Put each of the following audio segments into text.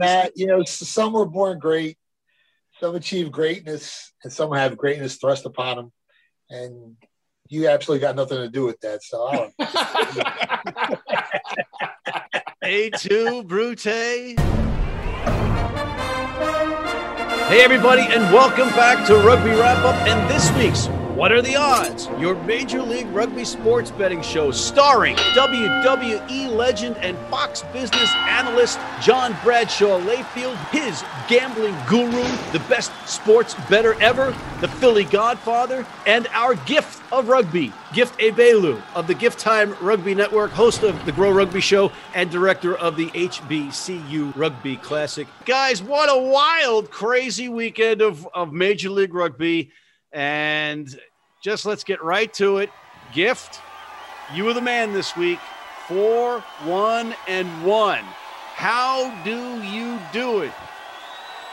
Matt, you know, some were born great, some achieve greatness, and some have greatness thrust upon them. And you absolutely got nothing to do with that. So I don't. Et tu Brute. Hey, everybody, and welcome back to Rugby Wrap Up and this week's What Are the Odds? Your Major League Rugby sports betting show starring WWE legend and Fox business analyst John Bradshaw Layfield, his gambling guru, the best sports better ever, the Philly Godfather, and our gift of rugby, Gift Ebelu of the Gift Time Rugby Network, host of the Grow Rugby Show, and director of the HBCU Rugby Classic. Guys, what a wild, crazy weekend of, of Major League Rugby. And just let's get right to it. Gift, you were the man this week. Four, one, and one. How do you do it?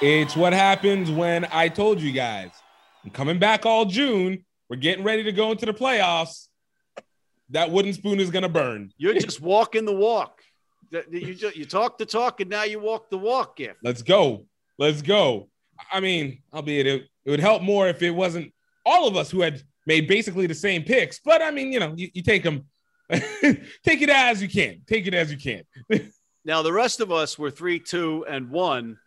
It's what happens when I told you guys. I'm coming back all June we're getting ready to go into the playoffs. That wooden spoon is going to burn. You're just walking the walk. You, just, you talk the talk and now you walk the walk, gift. Let's go. Let's go. I mean, albeit it, it would help more if it wasn't all of us who had made basically the same picks. But I mean, you know, you, you take them, take it as you can. Take it as you can. now, the rest of us were three, two, and one,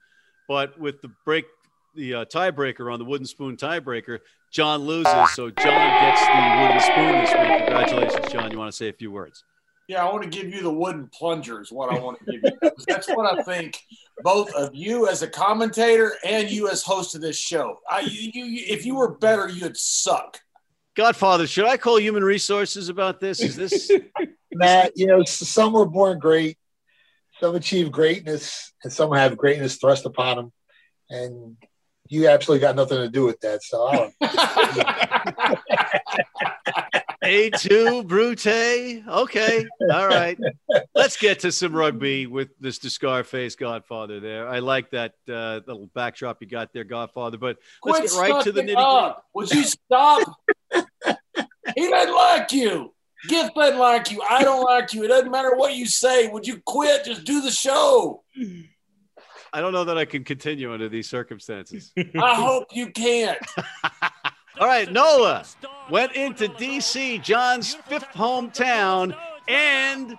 but with the break, the uh, tiebreaker on the wooden spoon tiebreaker, John loses, so John gets the wooden spoon this week. Congratulations, John. You want to say a few words? Yeah, I want to give you the wooden plunger is what I want to give you. That's what I think both of you as a commentator and you as host of this show. I, you, you, if you were better, you'd suck. Godfather, should I call human resources about this? Is this Matt? You know, some were born great, some achieve greatness, and some have greatness thrust upon them. And you absolutely got nothing to do with that. So Et tu Brute. Okay. All right. Let's get to some rugby with this Scarface Godfather there. I like that uh, little backdrop you got there, Godfather. But let's get right to the nitty gritty. Would you stop? he doesn't like you. Gift doesn't like you. I don't like you. It doesn't matter what you say. Would you quit? Just do the show. I don't know that I can continue under these circumstances. I hope you can't. All right, Nola went into DC, John's fifth hometown, and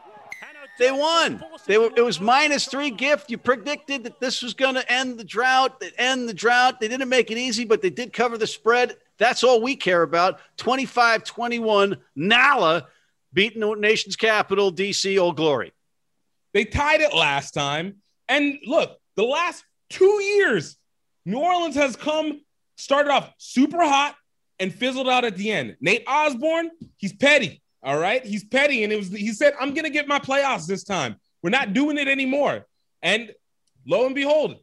they won. They were it was minus three gift. You predicted that this was going to end the drought, end the drought. They didn't make it easy, but they did cover the spread. That's all we care about. 25-21, Nala beating the nation's capital, DC, Old Glory. They tied it last time. And look, the last two years, New Orleans has come, started off super hot and fizzled out at the end. Nate Osborne, he's petty. All right. He's petty. And it was he said, I'm gonna get my playoffs this time. We're not doing it anymore. And lo and behold,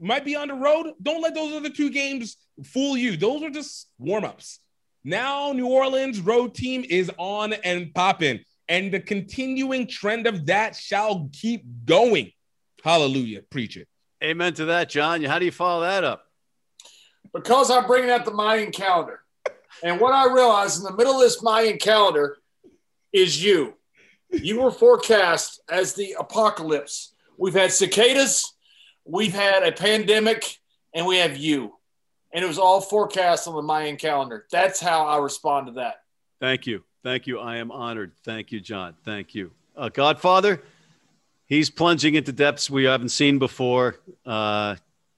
might be on the road. Don't let those other two games fool you. Those are just warm-ups. Now New Orleans road team is on and popping. And the continuing trend of that shall keep going. Hallelujah. Preach it. Amen to that, John. How do you follow that up? Because I'm bringing out the Mayan calendar. And what I realized in the middle of this Mayan calendar is you. You were forecast as the apocalypse. We've had cicadas, we've had a pandemic, and we have you. And it was all forecast on the Mayan calendar. That's how I respond to that. Thank you. Thank you. I am honored. Thank you, John. Thank you. Uh, Godfather, he's plunging into depths we haven't seen before. Uh,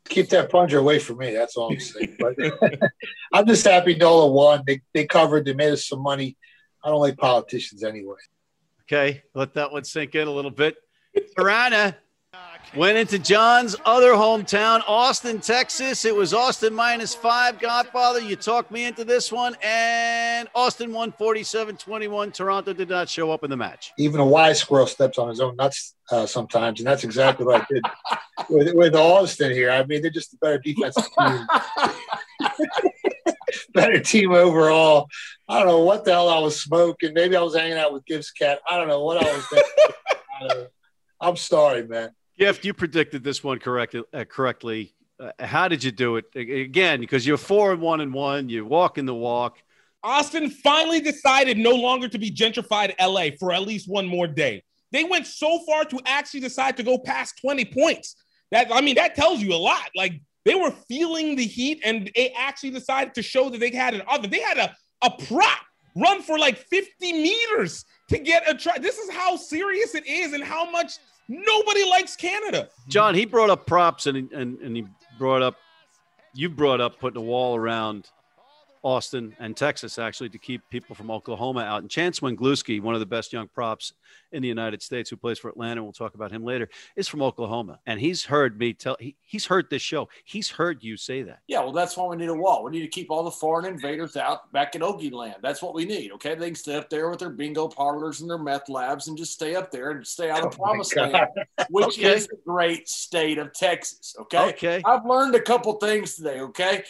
Keep that plunger away from me. That's all I'm saying. But I'm just happy Nola won. They, they covered. They made us some money. I don't like politicians anyway. Okay, let that one sink in a little bit. Toronto Went into John's other hometown, Austin, Texas. It was Austin minus five. Godfather, you talked me into this one, and Austin won 47 21. Toronto did not show up in the match. Even a wise squirrel steps on his own nuts uh, sometimes, and that's exactly what I did with, with Austin here. I mean, they're just a better defensive team. better team overall. I don't know what the hell I was smoking. Maybe I was hanging out with Gibbs Cat. I don't know what I was doing. I'm sorry, man. Gift, you predicted this one correct, uh, correctly. Uh, how did you do it? Again, because you're four and one and one, you walk in the walk. Austin finally decided no longer to be gentrified LA for at least one more day. They went so far to actually decide to go past 20 points. That I mean, that tells you a lot. Like they were feeling the heat, and they actually decided to show that they had an other. They had a a prop run for like 50 meters to get a try. This is how serious it is, and how much nobody likes Canada. John, he brought up props, and and and he brought up you brought up putting a wall around Austin and Texas, actually, to keep people from Oklahoma out. And Chance Wenglewski, one of the best young props in the United States, who plays for Atlanta, we'll talk about him later, is from Oklahoma. And he's heard me tell, he, he's heard this show. He's heard you say that. Yeah, well, that's why we need a wall. We need to keep all the foreign invaders out back in Okie land. That's what we need. Okay. They can stay up there with their bingo parlors and their meth labs and just stay up there and stay out of oh promised land, which okay. is the great state of Texas. Okay. Okay. I've learned a couple things today. Okay.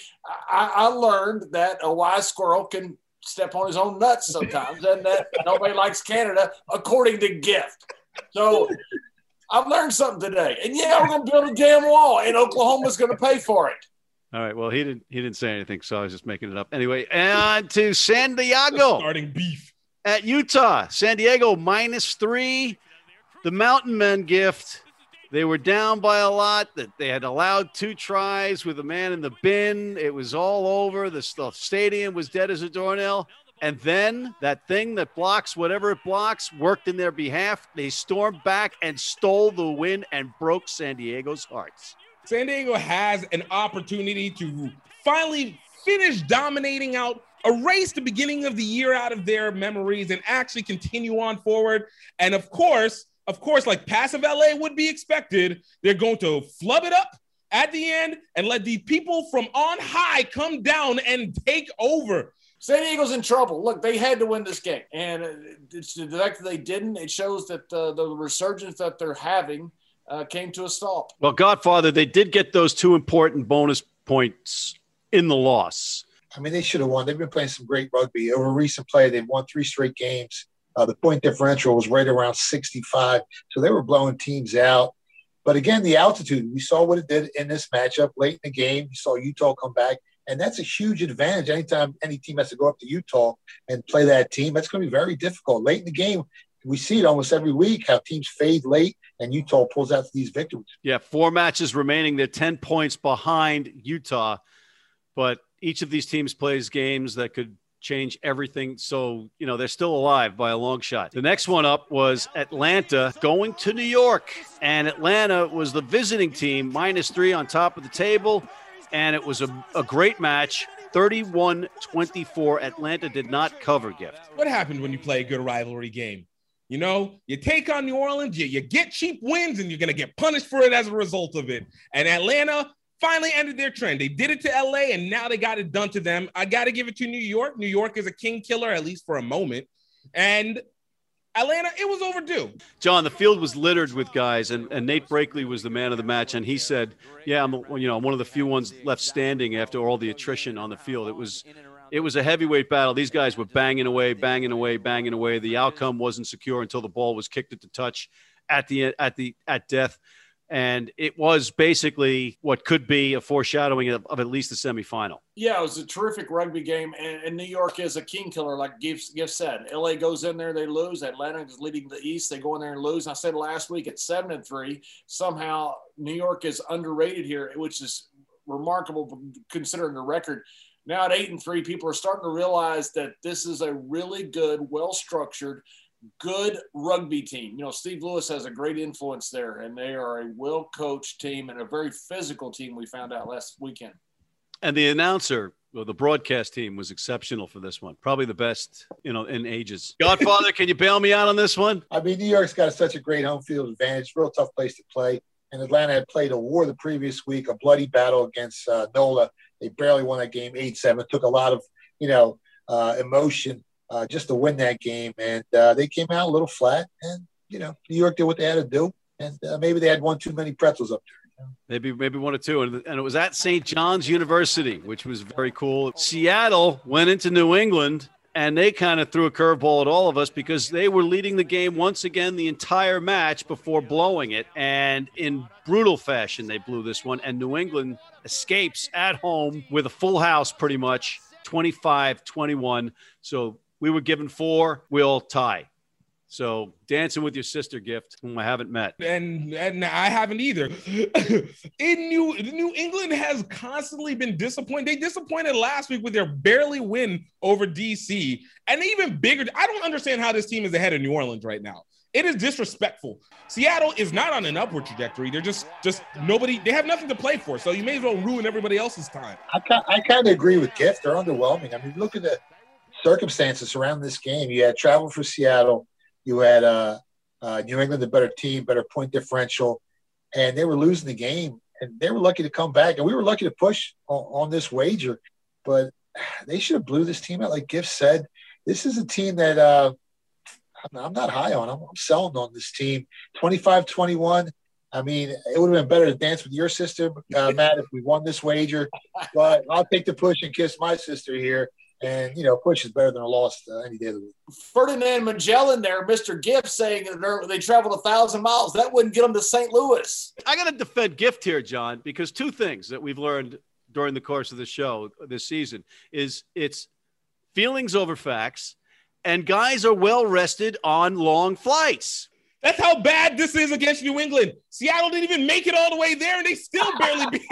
I, I learned that a wise squirrel can step on his own nuts sometimes, and that nobody likes Canada, according to Gift. So I've learned something today. And yeah, we're going to build a damn wall, and Oklahoma's going to pay for it. All right. Well, he didn't. He didn't say anything, so I was just making it up. Anyway, and to San Diego, starting beef at Utah. San Diego minus three. The Mountain Men gift they were down by a lot. That they had allowed two tries with a man in the bin. It was all over. The, stadium was dead as a doornail. And then that thing that blocks whatever it blocks worked in their behalf. They stormed back and stole the win and broke San Diego's hearts. San Diego has an opportunity to finally finish dominating out, erase the beginning of the year out of their memories, and actually continue on forward. And of course, of course, like passive LA would be expected, they're going to flub it up at the end and let the people from on high come down and take over. San Diego's in trouble. Look, they had to win this game, and it's the fact that they didn't. It shows that uh, the resurgence that they're having uh, came to a stop. Well, Godfather, they did get those two important bonus points in the loss. I mean, they should have won. They've been playing some great rugby over a recent play. They've won three straight games. Uh, the point differential was right around 65. So they were blowing teams out. But again, the altitude, we saw what it did in this matchup late in the game. You saw Utah come back. And that's a huge advantage. Anytime any team has to go up to Utah and play that team, that's going to be very difficult. Late in the game, we see it almost every week how teams fade late and Utah pulls out these victories. Yeah, four matches remaining. They're 10 points behind Utah, but each of these teams plays games that could change everything. So, you know, they're still alive by a long shot. The next one up was Atlanta going to New York. And Atlanta was the visiting team, minus three on top of the table. And it was a, a great match. 31 24. Atlanta did not cover gift. What happened when you play a good rivalry game? You know, you take on New Orleans, you, you get cheap wins, and you're going to get punished for it as a result of it. And Atlanta finally ended their trend. They did it to LA and now they got it done to them. I got to give it to New York. New York is a king killer, at least for a moment. And Atlanta, it was overdue. John, the field was littered with guys, and, and Nate Brakeley was the man of the match. And he said, Yeah, I'm you know, I'm one of the few ones left standing after all the attrition on the field. It was it was a heavyweight battle. These guys were banging away, banging away, banging away. The outcome wasn't secure until the ball was kicked at the touch at the at the at death and it was basically what could be a foreshadowing of, of, at least the semifinal. Yeah, it was a terrific rugby game, and, and New York is a king killer, like Gift, Gift said. LA goes in there, they lose. Atlanta is leading the East, they go in there and lose. And I said last week at seven and three, somehow New York is underrated here, which is remarkable considering the record. Now at eight and three, people are starting to realize that this is a really good, well structured good rugby team. You know, Steve Lewis has a great influence there, and they are a well coached team and a very physical team. We found out last weekend. And the announcer, well, the broadcast team was exceptional for this one. Probably the best, you know, in ages. Godfather, can you bail me out on this one? I mean, New York's got such a great home field advantage. Real tough place to play. And Atlanta had played a war the previous week, a bloody battle against uh, NOLA. They barely won that game 8 7. It Took a lot of, you know, uh, emotion uh, just to win that game. And uh, they came out a little flat. And, you know, New York did what they had to do. And uh, maybe they had one too many pretzels up there. Maybe maybe one or two, and, and it was at St. John's University, which was very cool. Seattle went into New England and they kind of threw a curveball at all of us because they were leading the game once again the entire match before blowing it. And in brutal fashion, they blew this one. And New England escapes at home with a full house pretty much 25 21. So we were given four. We'll tie. So dancing with your sister gift, whom I haven't met. and and I haven't either. In New New England has constantly been disappointed. They disappointed last week with their barely win over DC, and even bigger. I don't understand how this team is ahead of New Orleans right now. It is disrespectful. Seattle is not on an upward trajectory. They're just just nobody. They have nothing to play for. So you may as well ruin everybody else's time. I, ki- I kind of agree with Gift. They're underwhelming. I mean, look at the circumstances around this game. You had travel for Seattle. You had uh, uh, New England, the better team, better point differential, and they were losing the game. And they were lucky to come back, and we were lucky to push on, on this wager. But they should have blew this team out, like Gift said. This is a team that uh, I'm- not high on. I'm, I'm selling on this team. 25-21. I mean, it would have been better to dance with your sister, uh, Matt, if we won this wager. But I'll take the push and kiss my sister here. And you know, push is better than a loss uh, any day of the week. Ferdinand Magellan there, Mr. Gift, saying that they're- they traveled a thousand miles. That wouldn't get them to St. Louis. I got to defend Gift here, John, because two things that we've learned during the course of the show this season is it's feelings over facts, and guys are well rested on long flights. That's how bad this is against New England. Seattle didn't even make it all the way there, and they still barely beat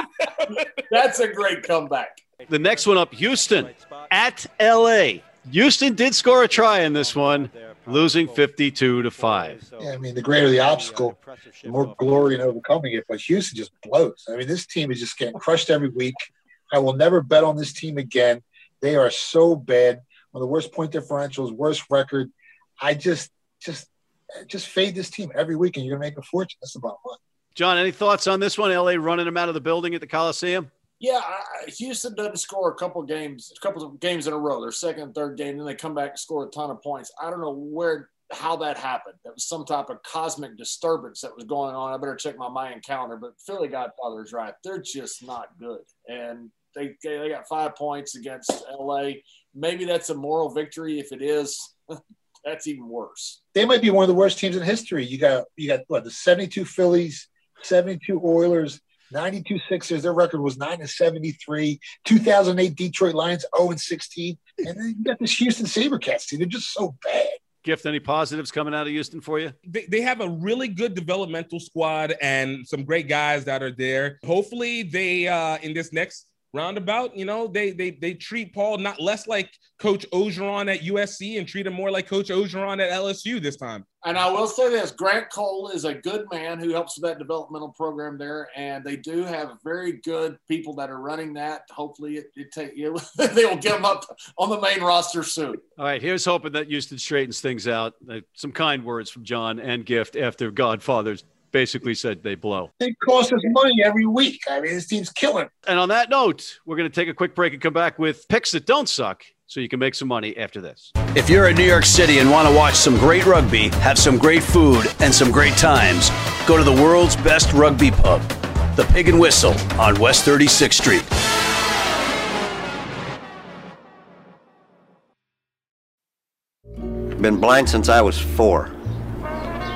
them. That's a great comeback. The next one up, Houston at LA. Houston did score a try in this one, losing 52 to 5. Yeah, I mean, the greater the obstacle, the more glory in overcoming it. But Houston just blows. I mean, this team is just getting crushed every week. I will never bet on this team again. They are so bad. One of the worst point differentials, worst record. I just, just, just fade this team every week, and you're gonna make a fortune. That's bottom line. John, any thoughts on this one? LA running them out of the building at the Coliseum? Yeah, I- Houston doesn't score a couple games, a couple of games in a row. Their second and third game, then they come back and score a ton of points. I don't know where how that happened. That was some type of cosmic disturbance that was going on. I better check my Mayan calendar. But Philly Godfather is right. They're just not good, and they they got five points against LA. Maybe that's a moral victory. If it is, that's even worse. They might be one of the worst teams in history. You got, you got what the 72 Phillies, 72 Oilers. 92 Sixers, their record was 9 and 73. 2008 Detroit Lions 0 and 16. And then you got this Houston Sabercats team. They're just so bad. Gift, any positives coming out of Houston for you? they, they have a really good developmental squad and some great guys that are there. Hopefully, they uh, in this next roundabout, you know, they they they treat Paul not less like Coach Orgeron at USC and treat him more like Coach Orgeron at LSU this time. And I will say this: Grant Cole is a good man who helps with that developmental program there, and they do have very good people that are running that. Hopefully, it, it take you they will get them up on the main roster soon. All right, here's hoping that Houston straightens things out. Uh, some kind words from John and Gift after Godfathers basically said they blow. They cost us money every week. I mean, this team's killing. And on that note, we're going to take a quick break and come back with picks that don't suck so you can make some money after this. If you're in New York City and want to watch some great rugby, have some great food, and some great times, go to the world's best rugby pub, the Pig and Whistle on West 36th Street. Been blind since I was four.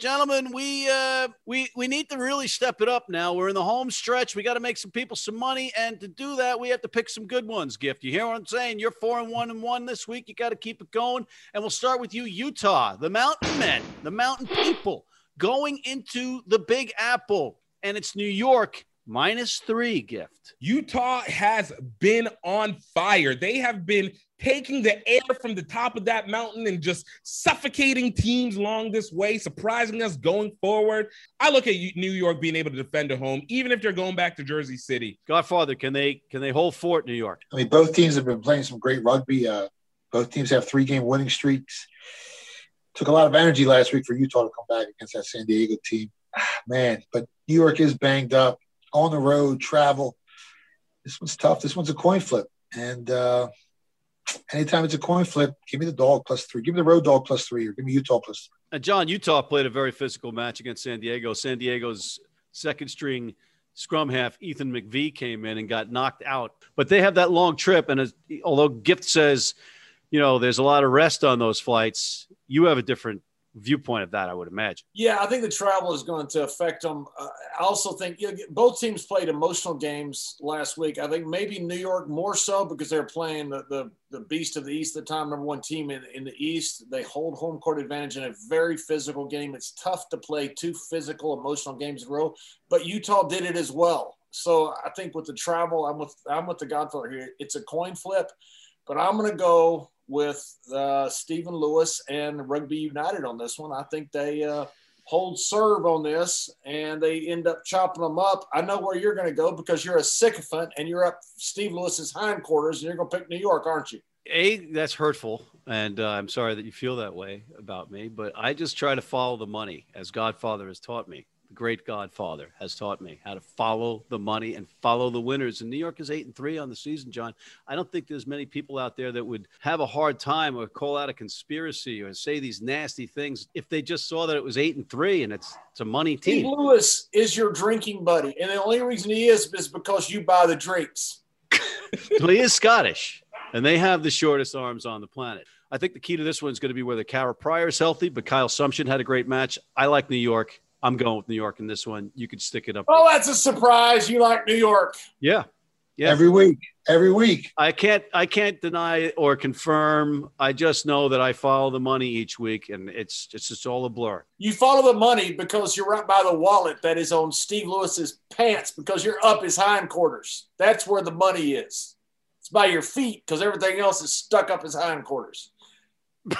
Gentlemen, we uh we we need to really step it up now. We're in the home stretch. We got to make some people some money, and to do that, we have to pick some good ones. Gift, you hear what I'm saying? You're four and one and one this week. You got to keep it going, and we'll start with you, Utah, the Mountain Men, the Mountain People, going into the Big Apple, and it's New York minus three. Gift. Utah has been on fire. They have been taking the air from the top of that mountain and just suffocating teams along this way, surprising us going forward. I look at New York being able to defend a home, even if they're going back to Jersey City. Godfather, can they can they hold fort New York? I mean, both teams have been playing some great rugby. Uh, both teams have three game winning streaks. Took a lot of energy last week for Utah to come back against that San Diego team. Man, but New York is banged up on the road, travel. This one's tough. This one's a coin flip. And uh, anytime it's a coin flip, give me the dog plus three. Give me the road dog plus three, or give me Utah plus three. And John, Utah played a very physical match against San Diego. San Diego's second string scrum half Ethan McVee came in and got knocked out. But they have that long trip, and as, although Gift says, you know, there's a lot of rest on those flights, you have a different viewpoint of that, I would imagine. Yeah, I think the travel is going to affect them. Uh, I also think you know, both teams played emotional games last week. I think maybe New York more so because they're playing the, the, the beast of the East, the time number one team in, in the East. They hold home court advantage in a very physical game. It's tough to play two physical, emotional games in a row, but Utah did it as well. So I think with the travel, I'm with I'm with the Godfather here. It's a coin flip, but I'm going to go with uh, Stephen Lewis and Rugby United on this one. I think they uh, hold serve on this and they end up chopping them up. I know where you're going to go because you're a sycophant and you're up Steve Lewis's hindquarters and you're going to pick New York, aren't you? A, that's hurtful. And uh, I'm sorry that you feel that way about me, but I just try to follow the money as Godfather has taught me the great godfather has taught me how to follow the money and follow the winners. And New York is eight and three on the season, John. I don't think there's many people out there that would have a hard time or call out a conspiracy or say these nasty things if they just saw that it was eight and three and it's it's a money team. Steve Lewis is your drinking buddy, and the only reason he is is because you buy the drinks. well, he is Scottish, and they have the shortest arms on the planet. I think the key to this one is going to be whether Kara Pryor is healthy, but Kyle Sumption had a great match. I like New York. I'm going with New York in this one. You could stick it up. Oh, that's a surprise. You like New York? Yeah. Yeah. Every week. Every week. I can't I can't deny or confirm. I just know that I follow the money each week and it's it's just all a blur. You follow the money because you're right by the wallet that is on Steve Lewis's pants because you're up his hindquarters. That's where the money is. It's by your feet because everything else is stuck up his hindquarters.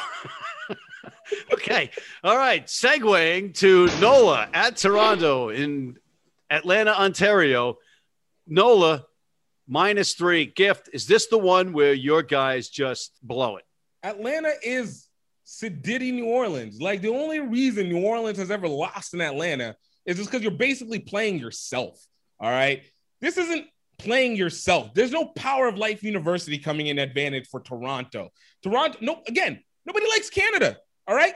okay. All right. Segueing to NOLA at Toronto in Atlanta, Ontario. NOLA minus three. Gift. Is this the one where your guys just blow it? Atlanta is City New Orleans. Like the only reason New Orleans has ever lost in Atlanta is just because you're basically playing yourself. All right. This isn't playing yourself. There's no power of life university coming in advantage for Toronto. Toronto, no, again, nobody likes Canada. All right.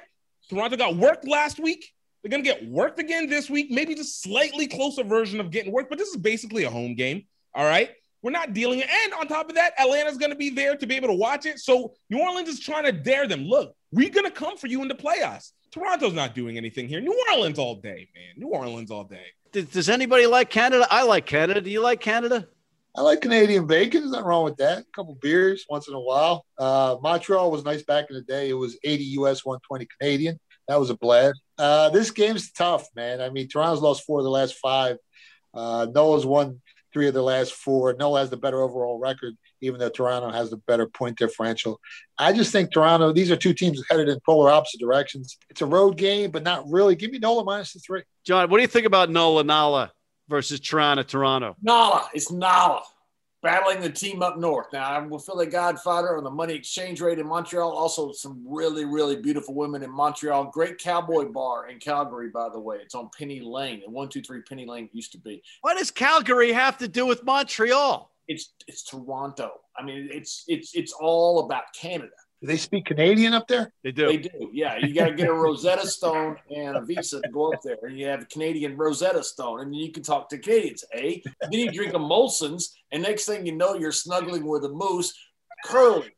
Toronto got worked last week. They're going to get worked again this week, maybe just slightly closer version of getting worked, but this is basically a home game. All right. We're not dealing. And on top of that, Atlanta's going to be there to be able to watch it. So New Orleans is trying to dare them. Look, we're going to come for you in the playoffs. Toronto's not doing anything here. New Orleans all day, man. New Orleans all day. Does anybody like Canada? I like Canada. Do you like Canada? I like Canadian bacon. There's nothing wrong with that. A couple beers once in a while. Uh, Montreal was nice back in the day. It was 80 US, 120 Canadian. That was a blast. Uh, this game's tough, man. I mean, Toronto's lost four of the last five. Uh, Noah's won three of the last four. Noah has the better overall record, even though Toronto has the better point differential. I just think Toronto, these are two teams headed in polar opposite directions. It's a road game, but not really. Give me Nola minus the three. John, what do you think about Nola Nala? Versus Toronto, Toronto? Nala. It's Nala battling the team up north. Now, I will feel the godfather on the money exchange rate in Montreal. Also, some really, really beautiful women in Montreal. Great cowboy bar in Calgary, by the way. It's on Penny Lane. And 123 Penny Lane used to be. What does Calgary have to do with Montreal? It's it's Toronto. I mean, it's it's it's all about Canada. Do they speak Canadian up there? They do. They do. Yeah, you got to get a Rosetta Stone and a visa to go up there, and you have a Canadian Rosetta Stone, and you can talk to Canadians. Eh? Then you drink a Molson's, and next thing you know, you're snuggling with a moose, curling.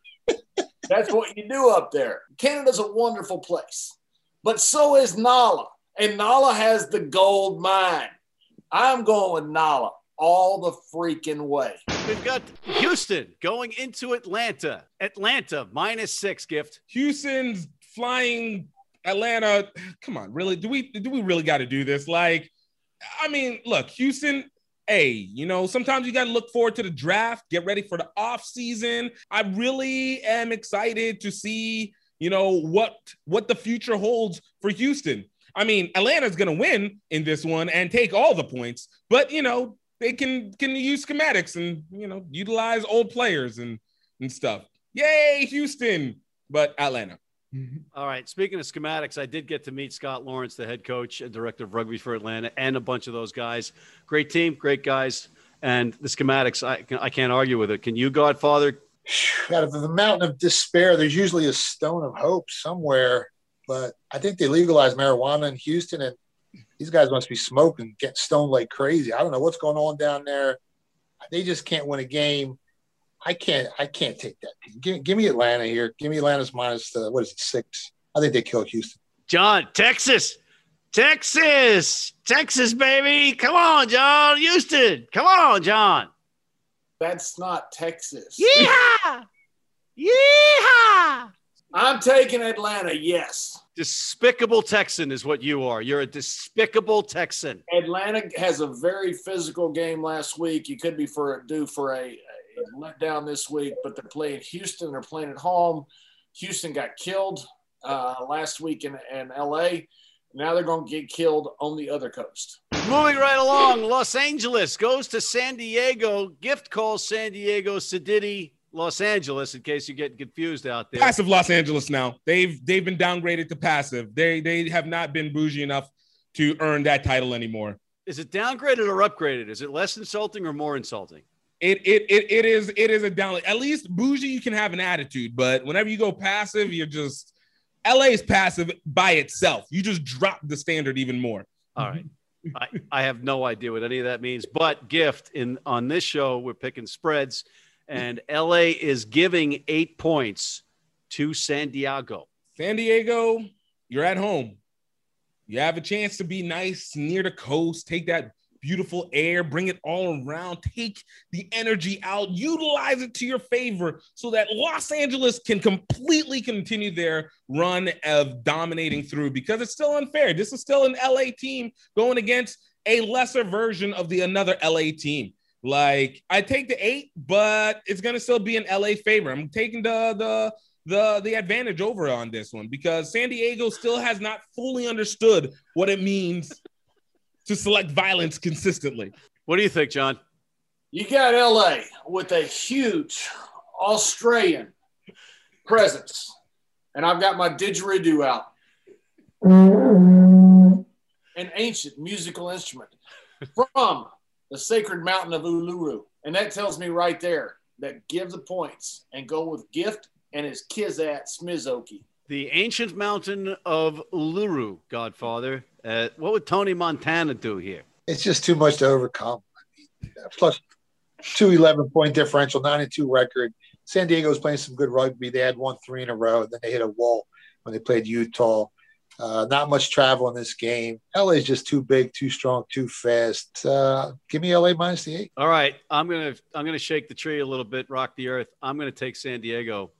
That's what you do up there. Canada's a wonderful place, but so is Nala, and Nala has the gold mine. I'm going with Nala all the freaking way. We've got Houston going into Atlanta. Atlanta minus six gift. Houston's flying Atlanta. Come on, really? Do we do we really got to do this? Like, I mean, look, Houston. hey, you know, sometimes you got to look forward to the draft, get ready for the off season. I really am excited to see, you know, what what the future holds for Houston. I mean, Atlanta's going to win in this one and take all the points, but you know, they can can use schematics and you know utilize old players and and stuff. Yay, Houston! But Atlanta. All right. Speaking of schematics, I did get to meet Scott Lawrence, the head coach and director of rugby for Atlanta, and a bunch of those guys. Great team, great guys. And the schematics, I, I can't argue with it. Can you, Godfather? Out of the mountain of despair, there's usually a stone of hope somewhere. But I think they legalized marijuana in Houston, and these guys must be smoking, getting stoned like crazy. I don't know what's going on down there. They just can't win a game. I can't. I can't take that. Give, give me Atlanta here. Give me Atlanta's minus the what is it six? I think they killed Houston. John, Texas, Texas, Texas, baby. Come on, John. Houston. Come on, John. That's not Texas. Yeehaw! Yeehaw! I'm taking Atlanta. Yes. Despicable Texan is what you are. You're a despicable Texan. Atlanta has a very physical game last week. You could be for due for a, a letdown this week, but they're playing Houston. They're playing at home. Houston got killed uh, last week in, in LA. Now they're going to get killed on the other coast. Moving right along, Los Angeles goes to San Diego. Gift calls San Diego Sedity Los Angeles in case you get confused out there. Passive Los Angeles now. They've they've been downgraded to passive. They they have not been bougie enough to earn that title anymore. Is it downgraded or upgraded? Is it less insulting or more insulting? It it it, it is it is a down. At least bougie, you can have an attitude, but whenever you go passive, you're just LA is passive by itself. You just drop the standard even more. All right. I, I have no idea what any of that means, but gift in on this show, we're picking spreads and LA is giving eight points to San Diego. San Diego, you're at home. You have a chance to be nice near the coast, take that beautiful air, bring it all around, take the energy out, utilize it to your favor so that Los Angeles can completely continue their run of dominating through because it's still unfair. This is still an LA team going against a lesser version of the another LA team. Like I take the eight, but it's gonna still be an LA favor. I'm taking the the the the advantage over on this one because San Diego still has not fully understood what it means to select violence consistently. What do you think, John? You got LA with a huge Australian presence, and I've got my didgeridoo out, an ancient musical instrument from the sacred mountain of Uluru. And that tells me right there that give the points and go with Gift and his Kizat Smizoki. The ancient mountain of Uluru, Godfather. Uh, what would Tony Montana do here? It's just too much to overcome. I mean, plus two 11 point differential, 92 record. San Diego's playing some good rugby. They had won three in a row. Then they hit a wall when they played Utah. Uh, not much travel in this game. LA is just too big, too strong, too fast. Uh, give me LA minus the eight. All right, I'm gonna I'm gonna shake the tree a little bit, rock the earth. I'm gonna take San Diego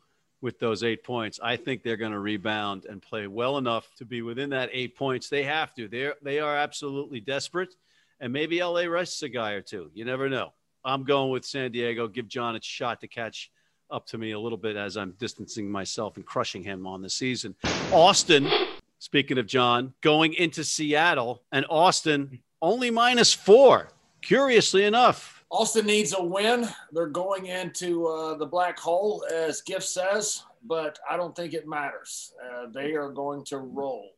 with those eight points. I think they're gonna rebound and play well enough to be within that eight points. They have to. They're they are absolutely desperate, and maybe LA rests a guy or two. You never know. I'm going with San Diego. Give John a shot to catch up to me a little bit as I'm distancing myself and crushing him on the season. Austin Speaking of John, going into Seattle and Austin only minus four. Curiously enough, Austin needs a win. They're going into uh, the black hole, as Gift says, but I don't think it matters. Uh, they are going to roll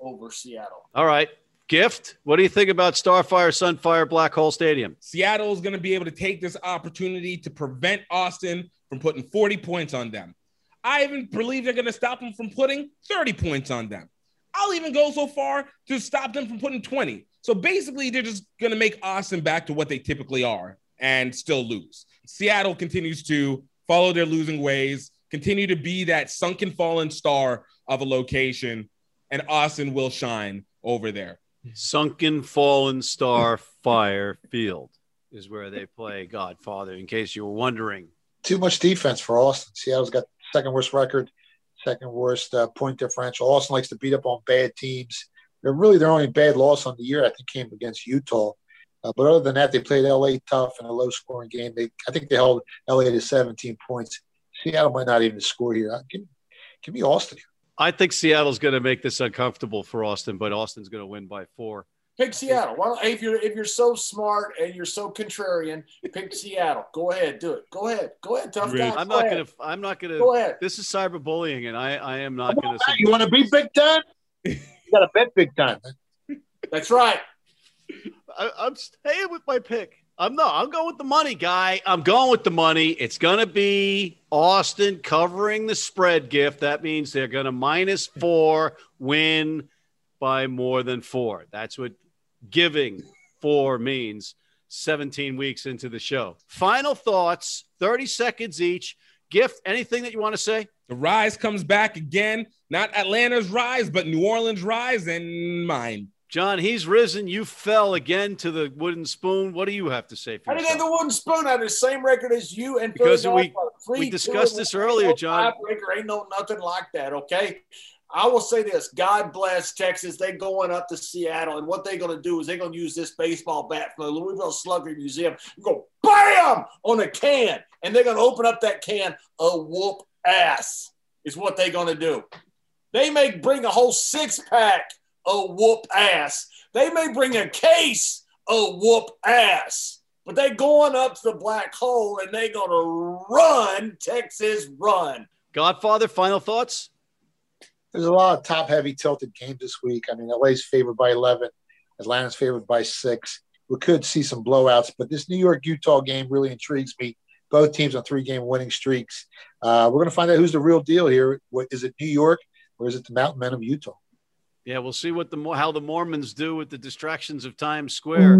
over Seattle. All right. Gift, what do you think about Starfire, Sunfire, Black Hole Stadium? Seattle is going to be able to take this opportunity to prevent Austin from putting 40 points on them. I even believe they're going to stop them from putting 30 points on them. I'll even go so far to stop them from putting 20. So basically, they're just going to make Austin back to what they typically are and still lose. Seattle continues to follow their losing ways, continue to be that sunken fallen star of a location, and Austin will shine over there. Sunken fallen star fire field is where they play Godfather, in case you were wondering. Too much defense for Austin. Seattle's got second worst record second worst uh, point differential. Austin likes to beat up on bad teams. They're really their only bad loss on the year, I think, came against Utah. Uh, but other than that, they played LA tough in a low scoring game. They, I think they held LA to 17 points. Seattle might not even score here. Uh, give, give me Austin. I think Seattle's going to make this uncomfortable for Austin, but Austin's going to win by four. Pick Seattle. Well, if you're if you're so smart and you're so contrarian, pick Seattle. Go ahead, do it. Go ahead. Go ahead, tough guy. I'm Go not ahead. going to. I'm not going to. Go ahead. This is cyberbullying, and I, I am not going to. You want to be Big Ten? You got to bet Big Ten. That's right. I, I'm staying with my pick. I'm not. I'm going with the money, guy. I'm going with the money. It's going to be Austin covering the spread gift. That means they're going to minus four, win by more than four. That's what giving four means 17 weeks into the show. Final thoughts, 30 seconds each. Gift, anything that you want to say? The rise comes back again. Not Atlanta's rise, but New Orleans' rise and mine. John, he's risen. You fell again to the wooden spoon. What do you have to say for I didn't have the wooden spoon. I had the same record as you and Because we- Three, we discussed and this earlier, John. Tiebreaker ain't no nothing like that. Okay. I will say this: God bless Texas. They going up to Seattle, and what they're going to do is they're going to use this baseball bat from the Louisville Slugger Museum and go bam on a can, and they're going to open up that can a whoop ass. Is what they're going to do. They may bring a whole six pack of whoop ass. They may bring a case of whoop ass. But they going up to the black hole and they gonna run Texas run. Godfather, final thoughts? There's a lot of top heavy tilted games this week. I mean, LA's favored by 11, Atlanta's favored by six. We could see some blowouts, but this New York Utah game really intrigues me. Both teams on three game winning streaks. Uh, we're going to find out who's the real deal here. What, is it New York or is it the Mountain Men of Utah? Yeah, we'll see what the how the Mormons do with the distractions of Times Square.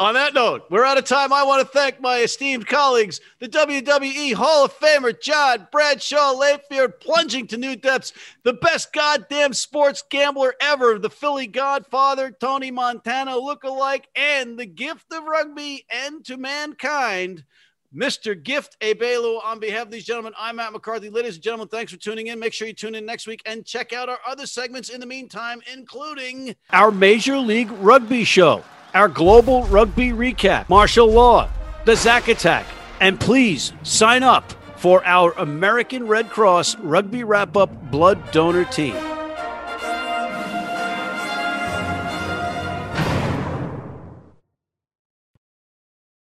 On that note, we're out of time. I want to thank my esteemed colleagues, the WWE Hall of Famer John Bradshaw Layfield, plunging to new depths, the best goddamn sports gambler ever, the Philly Godfather, Tony Montana lookalike, and the gift of rugby and to mankind. Mr. Gift Ebelu, on behalf of these gentlemen, I'm Matt McCarthy. Ladies and gentlemen, thanks for tuning in. Make sure you tune in next week and check out our other segments in the meantime, including our Major League Rugby show, our Global Rugby Recap, Martial Law, the Zack Attack, and please sign up for our American Red Cross Rugby Wrap Up Blood Donor Team.